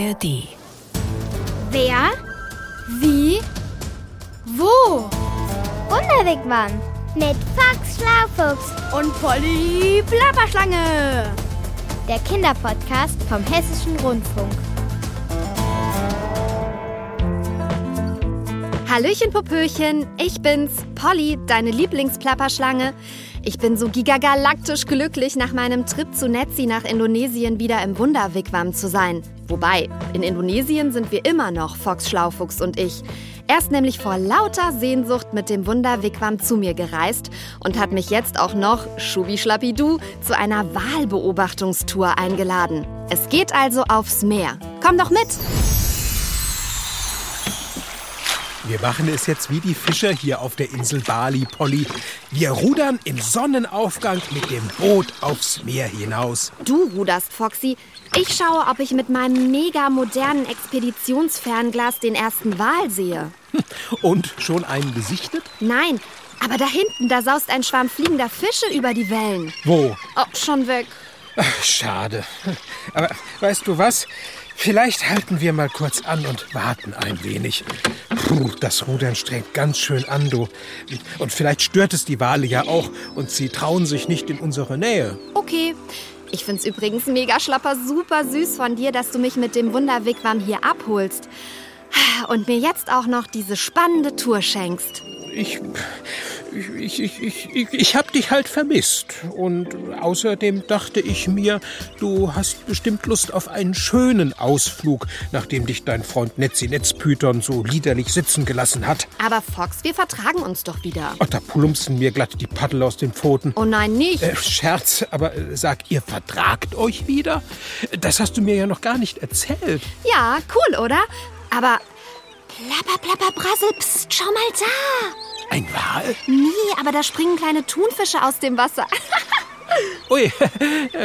ARD. Wer? Wie? Wo? Wunderwegmann mit Fox Schlaufuchs Und Polly Plapperschlange. der Kinderpodcast vom Hessischen Rundfunk. Hallöchen, Popöchen, ich bin's, Polly, deine Lieblingsplapperschlange. Ich bin so gigagalaktisch glücklich, nach meinem Trip zu Netzi nach Indonesien wieder im Wunderwigwam zu sein. Wobei, in Indonesien sind wir immer noch, Fox Schlaufuchs und ich. Er ist nämlich vor lauter Sehnsucht mit dem Wunderwigwam zu mir gereist und hat mich jetzt auch noch, Schubi Schlappidu, zu einer Wahlbeobachtungstour eingeladen. Es geht also aufs Meer. Komm doch mit! Wir machen es jetzt wie die Fischer hier auf der Insel Bali, Polly. Wir rudern im Sonnenaufgang mit dem Boot aufs Meer hinaus. Du ruderst, Foxy. Ich schaue, ob ich mit meinem mega modernen Expeditionsfernglas den ersten Wal sehe. Und schon einen gesichtet? Nein, aber da hinten, da saust ein Schwarm fliegender Fische über die Wellen. Wo? Oh, schon weg. Ach, schade. Aber weißt du was? Vielleicht halten wir mal kurz an und warten ein wenig. Puh, das Rudern strengt ganz schön an, du. Und vielleicht stört es die Wale ja auch und sie trauen sich nicht in unsere Nähe. Okay. Ich find's übrigens mega schlapper, super süß von dir, dass du mich mit dem Wunderwigwam hier abholst. Und mir jetzt auch noch diese spannende Tour schenkst. Ich, ich, ich, ich, ich, ich hab dich halt vermisst. Und außerdem dachte ich mir, du hast bestimmt Lust auf einen schönen Ausflug, nachdem dich dein Freund Netzi Netzpütern so liederlich sitzen gelassen hat. Aber Fox, wir vertragen uns doch wieder. Ach, da plumpsen mir glatt die Paddel aus den Pfoten. Oh nein, nicht. Äh, Scherz, aber äh, sag, ihr vertragt euch wieder? Das hast du mir ja noch gar nicht erzählt. Ja, cool, oder? Aber plapper, plapper, brassel, psst, schau mal da. Ein Wal? Nee, aber da springen kleine Thunfische aus dem Wasser. Ui,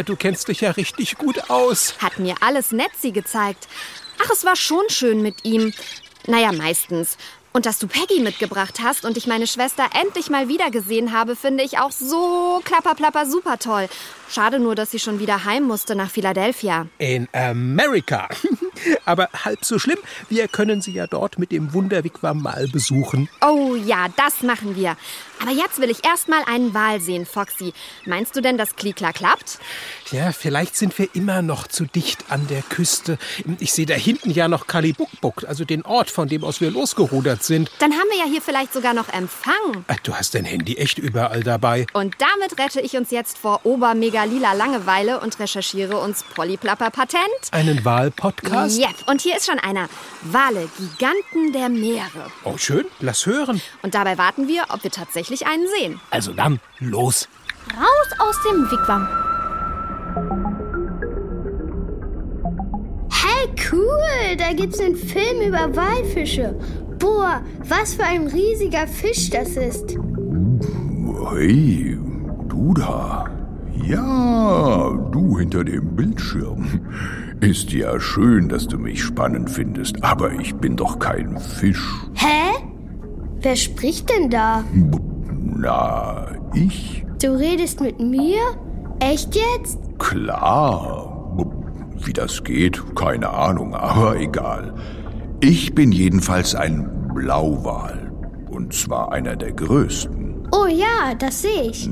du kennst dich ja richtig gut aus. Hat mir alles Netzi gezeigt. Ach, es war schon schön mit ihm. Naja, meistens. Und dass du Peggy mitgebracht hast und ich meine Schwester endlich mal wieder gesehen habe, finde ich auch so klapperplapper super toll. Schade nur, dass sie schon wieder heim musste nach Philadelphia. In Amerika. Aber halb so schlimm, wir können sie ja dort mit dem Wunderwigwam mal besuchen. Oh ja, das machen wir. Aber jetzt will ich erst mal einen Wal sehen, Foxy. Meinst du denn, dass Klikla klappt? Ja, vielleicht sind wir immer noch zu dicht an der Küste. Ich sehe da hinten ja noch Kalibukbuk, also den Ort, von dem aus wir losgerudert sind. Dann haben wir ja hier vielleicht sogar noch Empfang. Ach, Du hast dein Handy echt überall dabei. Und damit rette ich uns jetzt vor Obermega-Lila Langeweile und recherchiere uns Polyplapper Patent. Einen Wahl-Podcast? Yep, und hier ist schon einer. Wale, Giganten der Meere. Oh, schön. Lass hören. Und dabei warten wir, ob wir tatsächlich einen sehen. Also dann, los. Raus aus dem Wigwam. Hey, cool! Da gibt's einen Film über Walfische. Boah, was für ein riesiger Fisch das ist. Hey, du da. Ja, du hinter dem Bildschirm. Ist ja schön, dass du mich spannend findest, aber ich bin doch kein Fisch. Hä? Wer spricht denn da? Na, ich? Du redest mit mir? Echt jetzt? Klar. Wie das geht, keine Ahnung, aber egal. Ich bin jedenfalls ein Blauwal. Und zwar einer der größten. Oh ja, das sehe ich.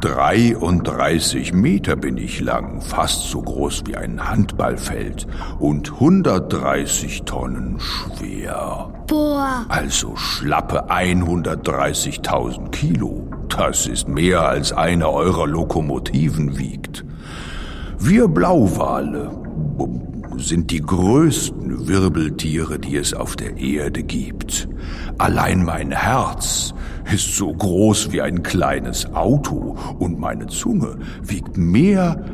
33 Meter bin ich lang, fast so groß wie ein Handballfeld und 130 Tonnen schwer. Boah, Also schlappe 130.000 Kilo. Das ist mehr als eine eurer Lokomotiven wiegt. Wir Blauwale sind die größten Wirbeltiere, die es auf der Erde gibt. Allein mein Herz ist so groß wie ein kleines Auto und meine Zunge wiegt mehr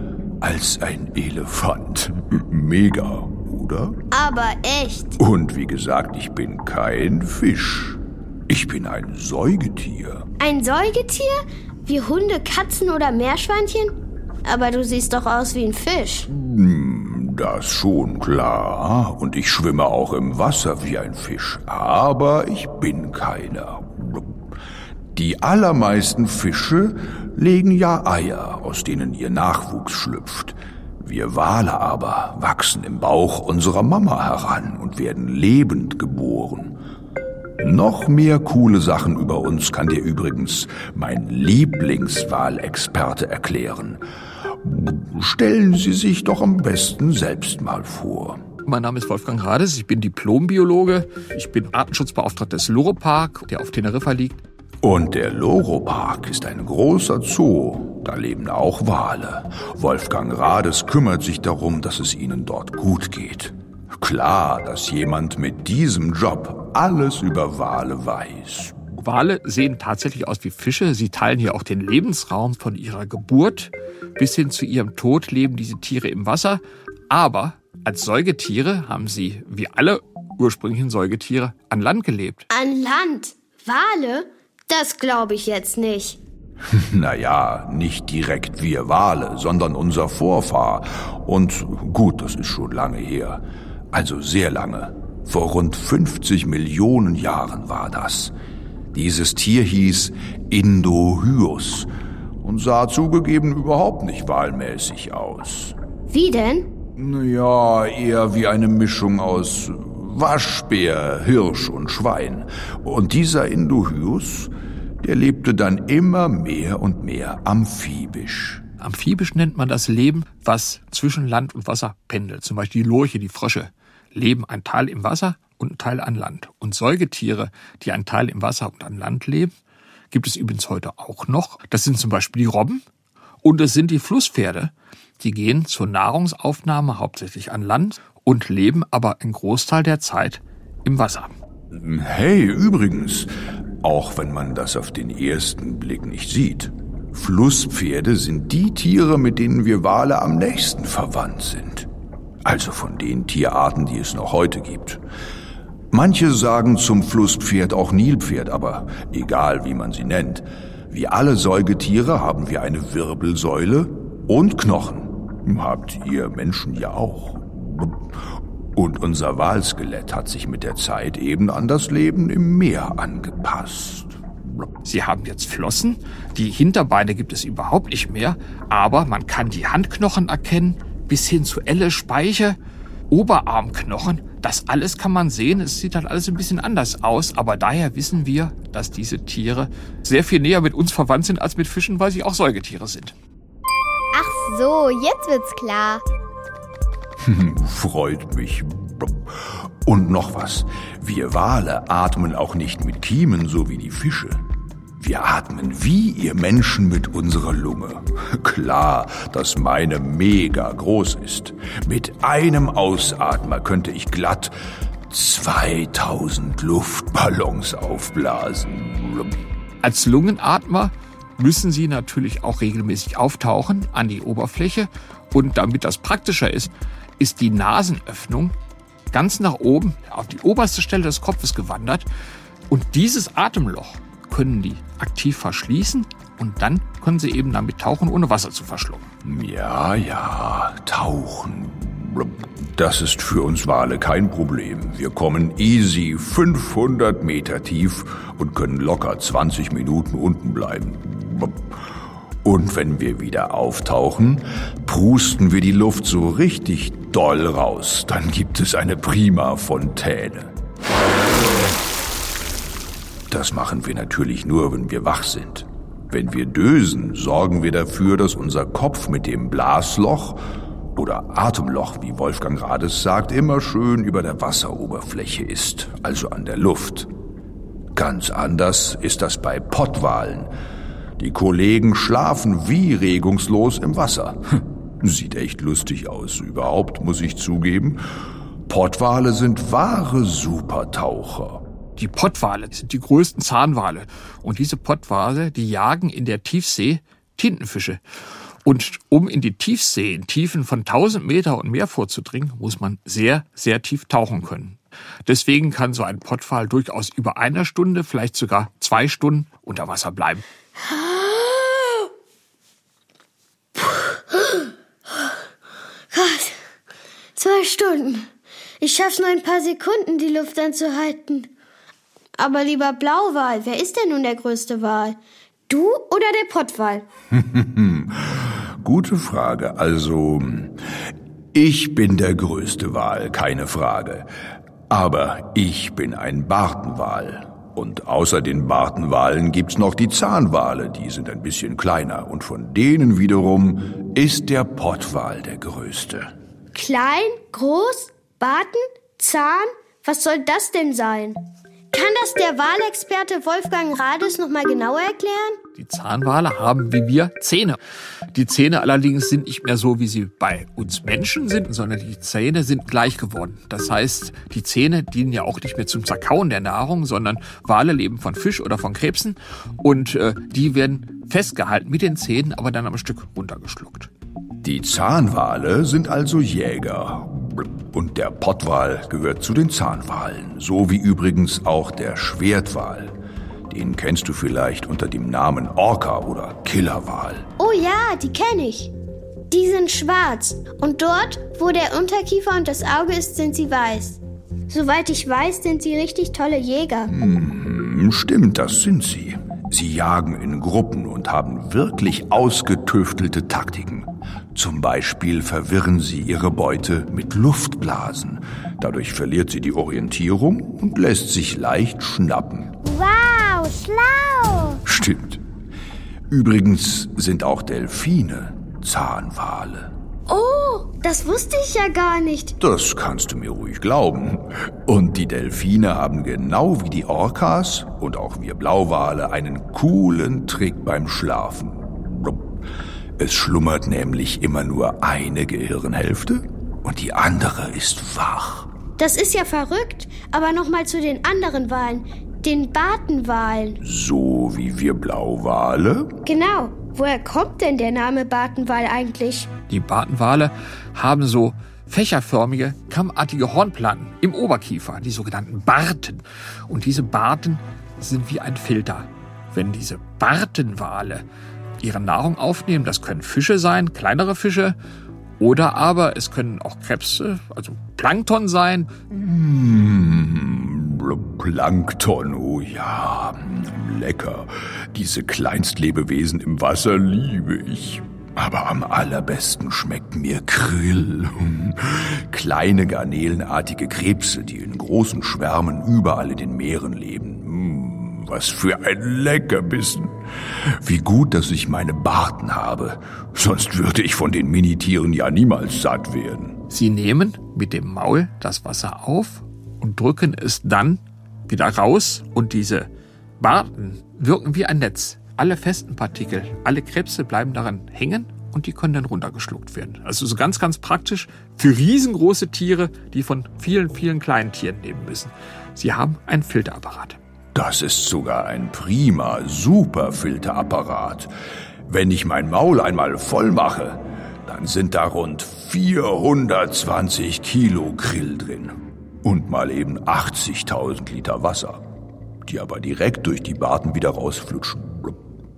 als ein Elefant. Mega, oder? aber echt. Und wie gesagt, ich bin kein Fisch. Ich bin ein Säugetier. Ein Säugetier? Wie Hunde, Katzen oder Meerschweinchen? Aber du siehst doch aus wie ein Fisch. Das schon klar. Und ich schwimme auch im Wasser wie ein Fisch. Aber ich bin keiner. Die allermeisten Fische legen ja Eier, aus denen ihr Nachwuchs schlüpft. Wir Wale aber wachsen im Bauch unserer Mama heran und werden lebend geboren. Noch mehr coole Sachen über uns kann dir übrigens mein Lieblingswahlexperte erklären. Stellen Sie sich doch am besten selbst mal vor. Mein Name ist Wolfgang Rades, ich bin Diplombiologe, ich bin Artenschutzbeauftragter des Loro-Park, der auf Teneriffa liegt. Und der Loro-Park ist ein großer Zoo. Da leben auch Wale. Wolfgang Rades kümmert sich darum, dass es ihnen dort gut geht. Klar, dass jemand mit diesem Job alles über Wale weiß. Wale sehen tatsächlich aus wie Fische. Sie teilen hier auch den Lebensraum von ihrer Geburt bis hin zu ihrem Tod leben diese Tiere im Wasser. Aber als Säugetiere haben sie, wie alle ursprünglichen Säugetiere, an Land gelebt. An Land? Wale? Das glaube ich jetzt nicht. Naja, nicht direkt wir Wale, sondern unser Vorfahr. Und gut, das ist schon lange her. Also sehr lange. Vor rund 50 Millionen Jahren war das. Dieses Tier hieß Indohyus und sah zugegeben überhaupt nicht wahlmäßig aus. Wie denn? Naja, eher wie eine Mischung aus Waschbär, Hirsch und Schwein. Und dieser Indohyus, der lebte dann immer mehr und mehr amphibisch. Amphibisch nennt man das Leben, was zwischen Land und Wasser pendelt. Zum Beispiel die Lurche, die Frösche leben ein Teil im Wasser und ein Teil an Land. Und Säugetiere, die ein Teil im Wasser und an Land leben, gibt es übrigens heute auch noch. Das sind zum Beispiel die Robben und es sind die Flusspferde. Die gehen zur Nahrungsaufnahme hauptsächlich an Land und leben aber einen Großteil der Zeit im Wasser. Hey, übrigens, auch wenn man das auf den ersten Blick nicht sieht, Flusspferde sind die Tiere, mit denen wir Wale am nächsten verwandt sind. Also von den Tierarten, die es noch heute gibt. Manche sagen zum Flusspferd auch Nilpferd, aber egal wie man sie nennt. Wie alle Säugetiere haben wir eine Wirbelsäule und Knochen. Habt ihr Menschen ja auch. Und unser Walskelett hat sich mit der Zeit eben an das Leben im Meer angepasst. Sie haben jetzt Flossen, die Hinterbeine gibt es überhaupt nicht mehr, aber man kann die Handknochen erkennen, bis hin zu Elle, Speiche, Oberarmknochen. Das alles kann man sehen. Es sieht halt alles ein bisschen anders aus. Aber daher wissen wir, dass diese Tiere sehr viel näher mit uns verwandt sind als mit Fischen, weil sie auch Säugetiere sind. Ach so, jetzt wird's klar. Freut mich. Und noch was. Wir Wale atmen auch nicht mit Kiemen, so wie die Fische. Wir atmen wie ihr Menschen mit unserer Lunge. Klar, dass meine mega groß ist. Mit einem Ausatmer könnte ich glatt 2000 Luftballons aufblasen. Als Lungenatmer müssen sie natürlich auch regelmäßig auftauchen an die Oberfläche. Und damit das praktischer ist, ist die Nasenöffnung ganz nach oben auf die oberste Stelle des Kopfes gewandert. Und dieses Atemloch können die aktiv verschließen und dann können sie eben damit tauchen, ohne Wasser zu verschlucken. Ja, ja, tauchen. Das ist für uns Wale kein Problem. Wir kommen easy 500 Meter tief und können locker 20 Minuten unten bleiben. Und wenn wir wieder auftauchen, prusten wir die Luft so richtig doll raus. Dann gibt es eine prima Fontäne. Das machen wir natürlich nur, wenn wir wach sind. Wenn wir dösen, sorgen wir dafür, dass unser Kopf mit dem Blasloch oder Atemloch, wie Wolfgang Rades sagt, immer schön über der Wasseroberfläche ist, also an der Luft. Ganz anders ist das bei Pottwalen. Die Kollegen schlafen wie regungslos im Wasser. Sieht echt lustig aus, überhaupt, muss ich zugeben. Pottwale sind wahre Supertaucher. Die Pottwale sind die größten Zahnwale. Und diese Pottwale, die jagen in der Tiefsee Tintenfische. Und um in die Tiefsee, in Tiefen von 1000 Meter und mehr vorzudringen, muss man sehr, sehr tief tauchen können. Deswegen kann so ein Pottwal durchaus über einer Stunde, vielleicht sogar zwei Stunden unter Wasser bleiben. Gott, zwei Stunden. Ich schaff's nur ein paar Sekunden, die Luft anzuhalten. Aber lieber Blauwal, wer ist denn nun der größte Wal? Du oder der Pottwal? Gute Frage. Also, Ich bin der größte Wal, keine Frage. Aber ich bin ein Bartenwal. Und außer den Bartenwalen gibt's noch die Zahnwale, die sind ein bisschen kleiner. Und von denen wiederum ist der Pottwal der größte. Klein, groß, Barten, Zahn? Was soll das denn sein? Kann das der Wahlexperte Wolfgang Rades noch mal genauer erklären? Die Zahnwale haben wie wir Zähne. Die Zähne allerdings sind nicht mehr so, wie sie bei uns Menschen sind, sondern die Zähne sind gleich geworden. Das heißt, die Zähne dienen ja auch nicht mehr zum Zerkauen der Nahrung, sondern Wale leben von Fisch oder von Krebsen und äh, die werden festgehalten mit den Zähnen, aber dann am Stück runtergeschluckt. Die Zahnwale sind also Jäger. Und der Pottwal gehört zu den Zahnwalen, so wie übrigens auch der Schwertwal. Den kennst du vielleicht unter dem Namen Orca oder Killerwal. Oh ja, die kenne ich. Die sind schwarz und dort, wo der Unterkiefer und das Auge ist, sind sie weiß. Soweit ich weiß, sind sie richtig tolle Jäger. Hm, stimmt, das sind sie. Sie jagen in Gruppen und haben wirklich ausgetüftelte Taktiken. Zum Beispiel verwirren sie ihre Beute mit Luftblasen. Dadurch verliert sie die Orientierung und lässt sich leicht schnappen. Wow, schlau! Stimmt. Übrigens sind auch Delfine Zahnwale. Oh, das wusste ich ja gar nicht. Das kannst du mir ruhig glauben. Und die Delfine haben genau wie die Orcas und auch wir Blauwale einen coolen Trick beim Schlafen. Es schlummert nämlich immer nur eine Gehirnhälfte und die andere ist wach. Das ist ja verrückt. Aber nochmal zu den anderen Walen. Den Bartenwalen. So wie wir Blauwale? Genau. Woher kommt denn der Name Bartenwal eigentlich? Die Bartenwale haben so fächerförmige, kammartige Hornplatten im Oberkiefer, die sogenannten Barten. Und diese Barten sind wie ein Filter. Wenn diese Bartenwale ihre Nahrung aufnehmen, das können Fische sein, kleinere Fische, oder aber es können auch Krebse, also Plankton sein. Mmh, Plankton, oh ja, lecker. Diese Kleinstlebewesen im Wasser liebe ich. Aber am allerbesten schmeckt mir Krill. Kleine garnelenartige Krebse, die in großen Schwärmen überall in den Meeren leben. Mmh, was für ein Leckerbissen. Wie gut, dass ich meine Barten habe. Sonst würde ich von den Minitieren ja niemals satt werden. Sie nehmen mit dem Maul das Wasser auf und drücken es dann wieder raus und diese Barten wirken wie ein Netz. Alle festen Partikel, alle Krebse bleiben daran hängen und die können dann runtergeschluckt werden. Also so ganz, ganz praktisch für riesengroße Tiere, die von vielen, vielen kleinen Tieren leben müssen. Sie haben einen Filterapparat. Das ist sogar ein prima, super Filterapparat. Wenn ich mein Maul einmal voll mache, dann sind da rund 420 Kilo Krill drin. Und mal eben 80.000 Liter Wasser, die aber direkt durch die Barten wieder rausflutschen.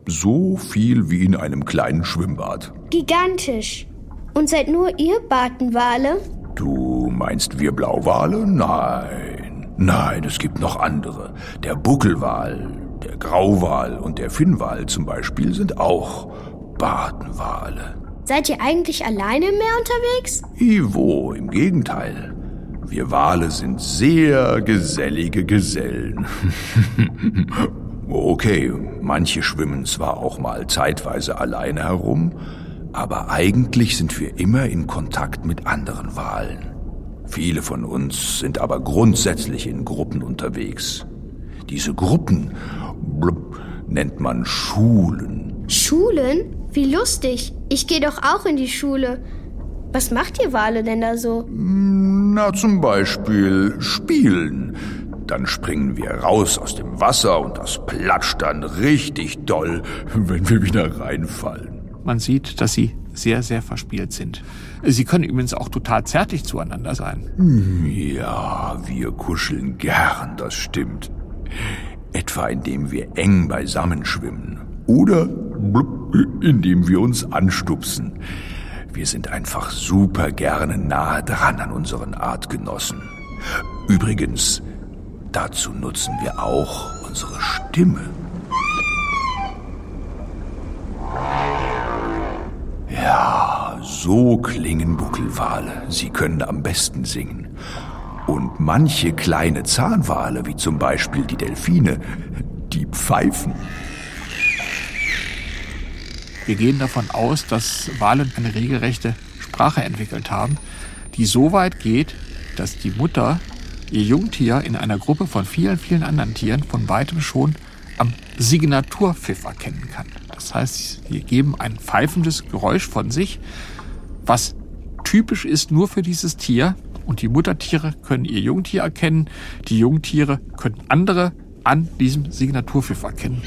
So viel wie in einem kleinen Schwimmbad. Gigantisch. Und seid nur ihr Bartenwale? Du meinst wir Blauwale? Nein. Nein, es gibt noch andere. Der Buckelwal, der Grauwal und der Finnwal zum Beispiel sind auch Bartenwale. Seid ihr eigentlich alleine im Meer unterwegs? Ivo, im Gegenteil. Wir Wale sind sehr gesellige Gesellen. okay, manche schwimmen zwar auch mal zeitweise alleine herum, aber eigentlich sind wir immer in Kontakt mit anderen Walen. Viele von uns sind aber grundsätzlich in Gruppen unterwegs. Diese Gruppen blub, nennt man Schulen. Schulen? Wie lustig. Ich gehe doch auch in die Schule. Was macht ihr Wale denn da so? Na, zum Beispiel spielen. Dann springen wir raus aus dem Wasser und das platscht dann richtig doll, wenn wir wieder reinfallen. Man sieht, dass sie sehr, sehr verspielt sind. Sie können übrigens auch total zärtlich zueinander sein. Ja, wir kuscheln gern, das stimmt. Etwa indem wir eng beisammen schwimmen. Oder indem wir uns anstupsen. Wir sind einfach super gerne nahe dran an unseren Artgenossen. Übrigens, dazu nutzen wir auch unsere Stimme. Ja, So klingen Buckelwale. Sie können am besten singen. Und manche kleine Zahnwale, wie zum Beispiel die Delfine, die pfeifen. Wir gehen davon aus, dass Wale eine regelrechte Sprache entwickelt haben, die so weit geht, dass die Mutter ihr Jungtier in einer Gruppe von vielen, vielen anderen Tieren von weitem schon am Signaturpfiff erkennen kann. Das heißt, sie geben ein pfeifendes Geräusch von sich, was typisch ist nur für dieses Tier. Und die Muttertiere können ihr Jungtier erkennen, die Jungtiere können andere an diesem Signaturpfiff erkennen.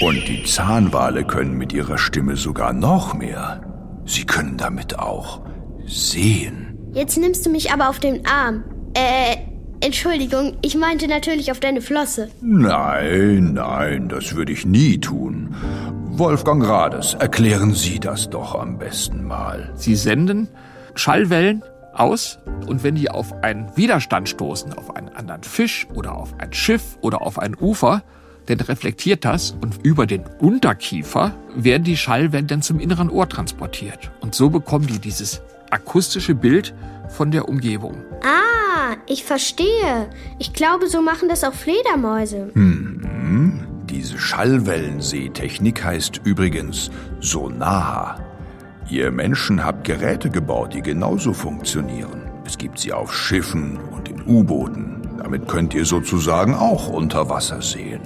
Und die Zahnwale können mit ihrer Stimme sogar noch mehr. Sie können damit auch sehen. Jetzt nimmst du mich aber auf den Arm. Äh, Entschuldigung, ich meinte natürlich auf deine Flosse. Nein, nein, das würde ich nie tun. Wolfgang Rades, erklären Sie das doch am besten mal. Sie senden Schallwellen aus und wenn die auf einen Widerstand stoßen, auf einen anderen Fisch oder auf ein Schiff oder auf ein Ufer, dann reflektiert das und über den Unterkiefer werden die Schallwellen dann zum inneren Ohr transportiert. Und so bekommen die dieses akustische Bild von der Umgebung. Ah, ich verstehe. Ich glaube, so machen das auch Fledermäuse. Hm, diese Schallwellensehtechnik heißt übrigens Sonar. Ihr Menschen habt Geräte gebaut, die genauso funktionieren. Es gibt sie auf Schiffen und in U-Booten. Damit könnt ihr sozusagen auch unter Wasser sehen.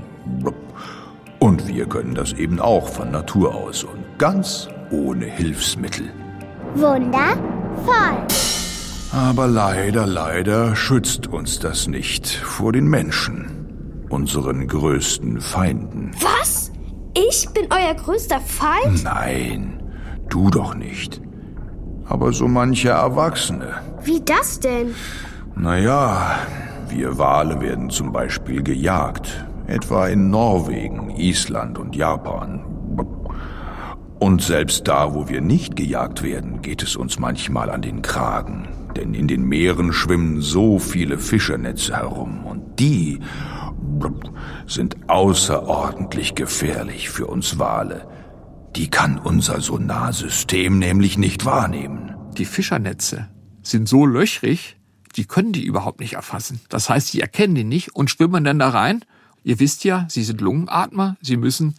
Und wir können das eben auch von Natur aus und ganz ohne Hilfsmittel. Wundervoll. Aber leider, leider schützt uns das nicht vor den Menschen, unseren größten Feinden. Was? Ich bin euer größter Feind? Nein, du doch nicht. Aber so manche Erwachsene. Wie das denn? Naja, wir Wale werden zum Beispiel gejagt, etwa in Norwegen, Island und Japan. Und selbst da, wo wir nicht gejagt werden, geht es uns manchmal an den Kragen. Denn in den Meeren schwimmen so viele Fischernetze herum und die sind außerordentlich gefährlich für uns Wale. Die kann unser Sonarsystem nämlich nicht wahrnehmen. Die Fischernetze sind so löchrig, die können die überhaupt nicht erfassen. Das heißt, sie erkennen die nicht und schwimmen dann da rein. Ihr wisst ja, sie sind Lungenatmer, sie müssen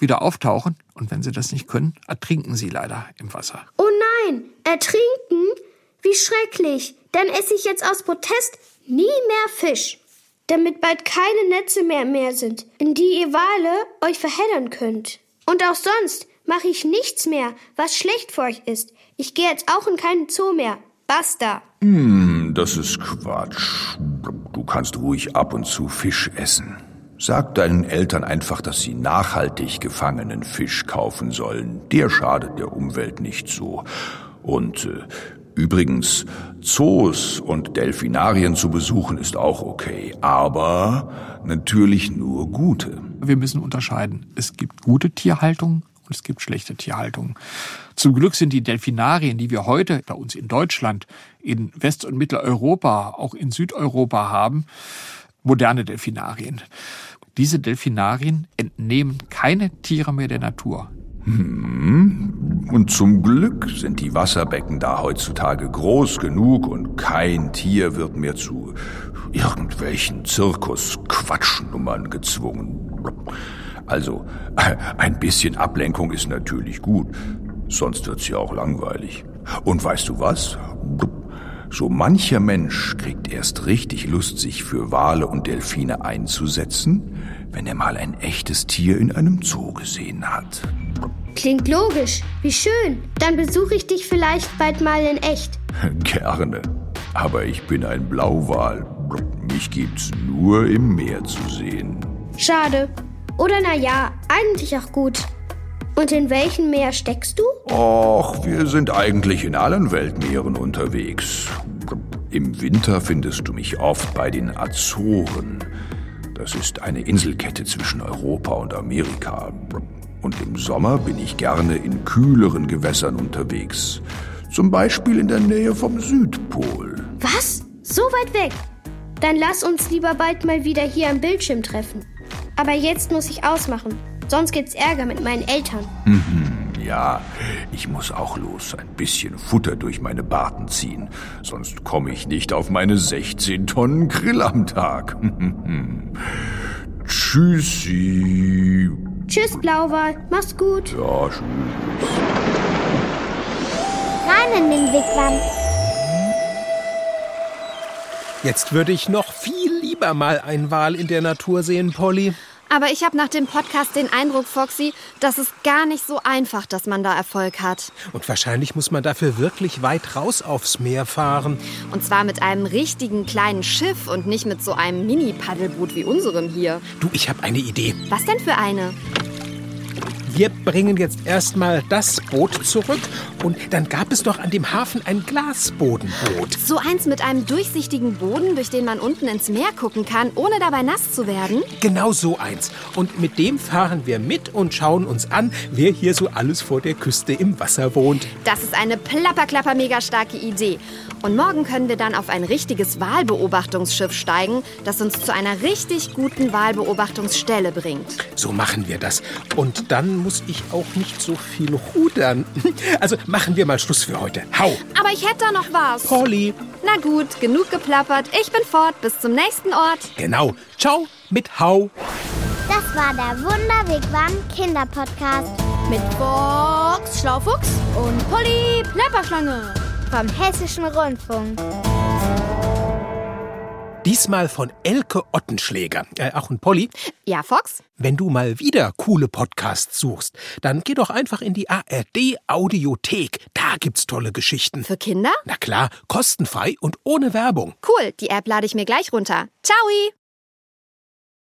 wieder auftauchen und wenn sie das nicht können, ertrinken sie leider im Wasser. Oh nein, ertrinken? Wie schrecklich. Dann esse ich jetzt aus Protest nie mehr Fisch. Damit bald keine Netze mehr im Meer sind, in die ihr Wale euch verheddern könnt. Und auch sonst mache ich nichts mehr, was schlecht für euch ist. Ich gehe jetzt auch in keinen Zoo mehr. Basta. Hm, das ist Quatsch. Du kannst ruhig ab und zu Fisch essen. Sag deinen Eltern einfach, dass sie nachhaltig gefangenen Fisch kaufen sollen. Der schadet der Umwelt nicht so. Und äh, übrigens, Zoos und Delfinarien zu besuchen ist auch okay, aber natürlich nur gute. Wir müssen unterscheiden. Es gibt gute Tierhaltung und es gibt schlechte Tierhaltung. Zum Glück sind die Delfinarien, die wir heute bei uns in Deutschland, in West- und Mitteleuropa, auch in Südeuropa haben, moderne Delfinarien. Diese Delfinarien entnehmen keine Tiere mehr der Natur. Hm. Und zum Glück sind die Wasserbecken da heutzutage groß genug und kein Tier wird mehr zu irgendwelchen Zirkus-Quatschnummern gezwungen. Also, ein bisschen Ablenkung ist natürlich gut, sonst wird's ja auch langweilig. Und weißt du was? So mancher Mensch kriegt erst richtig Lust, sich für Wale und Delfine einzusetzen, wenn er mal ein echtes Tier in einem Zoo gesehen hat. Klingt logisch. Wie schön. Dann besuche ich dich vielleicht bald mal in echt. Gerne. Aber ich bin ein Blauwal. Mich gibt's nur im Meer zu sehen. Schade. Oder na ja, eigentlich auch gut. Und in welchem Meer steckst du? Och, wir sind eigentlich in allen Weltmeeren unterwegs. Im Winter findest du mich oft bei den Azoren. Das ist eine Inselkette zwischen Europa und Amerika. Und im Sommer bin ich gerne in kühleren Gewässern unterwegs. Zum Beispiel in der Nähe vom Südpol. Was? So weit weg? Dann lass uns lieber bald mal wieder hier am Bildschirm treffen. Aber jetzt muss ich ausmachen, sonst gibt's Ärger mit meinen Eltern. Mhm, Ja, ich muss auch los, ein bisschen Futter durch meine Barten ziehen, sonst komme ich nicht auf meine 16 Tonnen Grill am Tag. Tschüssi. Tschüss, Blauwal. Mach's gut. Ja, tschüss. Rein in den Wigwam. Jetzt würde ich noch viel lieber mal einen Wal in der Natur sehen, Polly. Aber ich habe nach dem Podcast den Eindruck, Foxy, dass es gar nicht so einfach, dass man da Erfolg hat. Und wahrscheinlich muss man dafür wirklich weit raus aufs Meer fahren. Und zwar mit einem richtigen kleinen Schiff und nicht mit so einem Mini-Paddelboot wie unserem hier. Du, ich habe eine Idee. Was denn für eine? Wir bringen jetzt erstmal das Boot zurück und dann gab es doch an dem Hafen ein Glasbodenboot. So eins mit einem durchsichtigen Boden, durch den man unten ins Meer gucken kann, ohne dabei nass zu werden? Genau so eins. Und mit dem fahren wir mit und schauen uns an, wer hier so alles vor der Küste im Wasser wohnt. Das ist eine plapperklapper mega starke Idee. Und morgen können wir dann auf ein richtiges Wahlbeobachtungsschiff steigen, das uns zu einer richtig guten Wahlbeobachtungsstelle bringt. So machen wir das. Und dann muss ich auch nicht so viel rudern. Also machen wir mal Schluss für heute. Hau! Aber ich hätte da noch was. Polly. Na gut, genug geplappert. Ich bin fort. Bis zum nächsten Ort. Genau. Ciao mit Hau. Das war der Wunderwigwam Kinderpodcast Mit Box Schlaufuchs und Polly Plapperschlange. vom Hessischen Rundfunk. Diesmal von Elke Ottenschläger. Äh, auch ein Polly. Ja, Fox? Wenn du mal wieder coole Podcasts suchst, dann geh doch einfach in die ARD Audiothek. Da gibt's tolle Geschichten. Für Kinder? Na klar, kostenfrei und ohne Werbung. Cool, die App lade ich mir gleich runter. Ciao!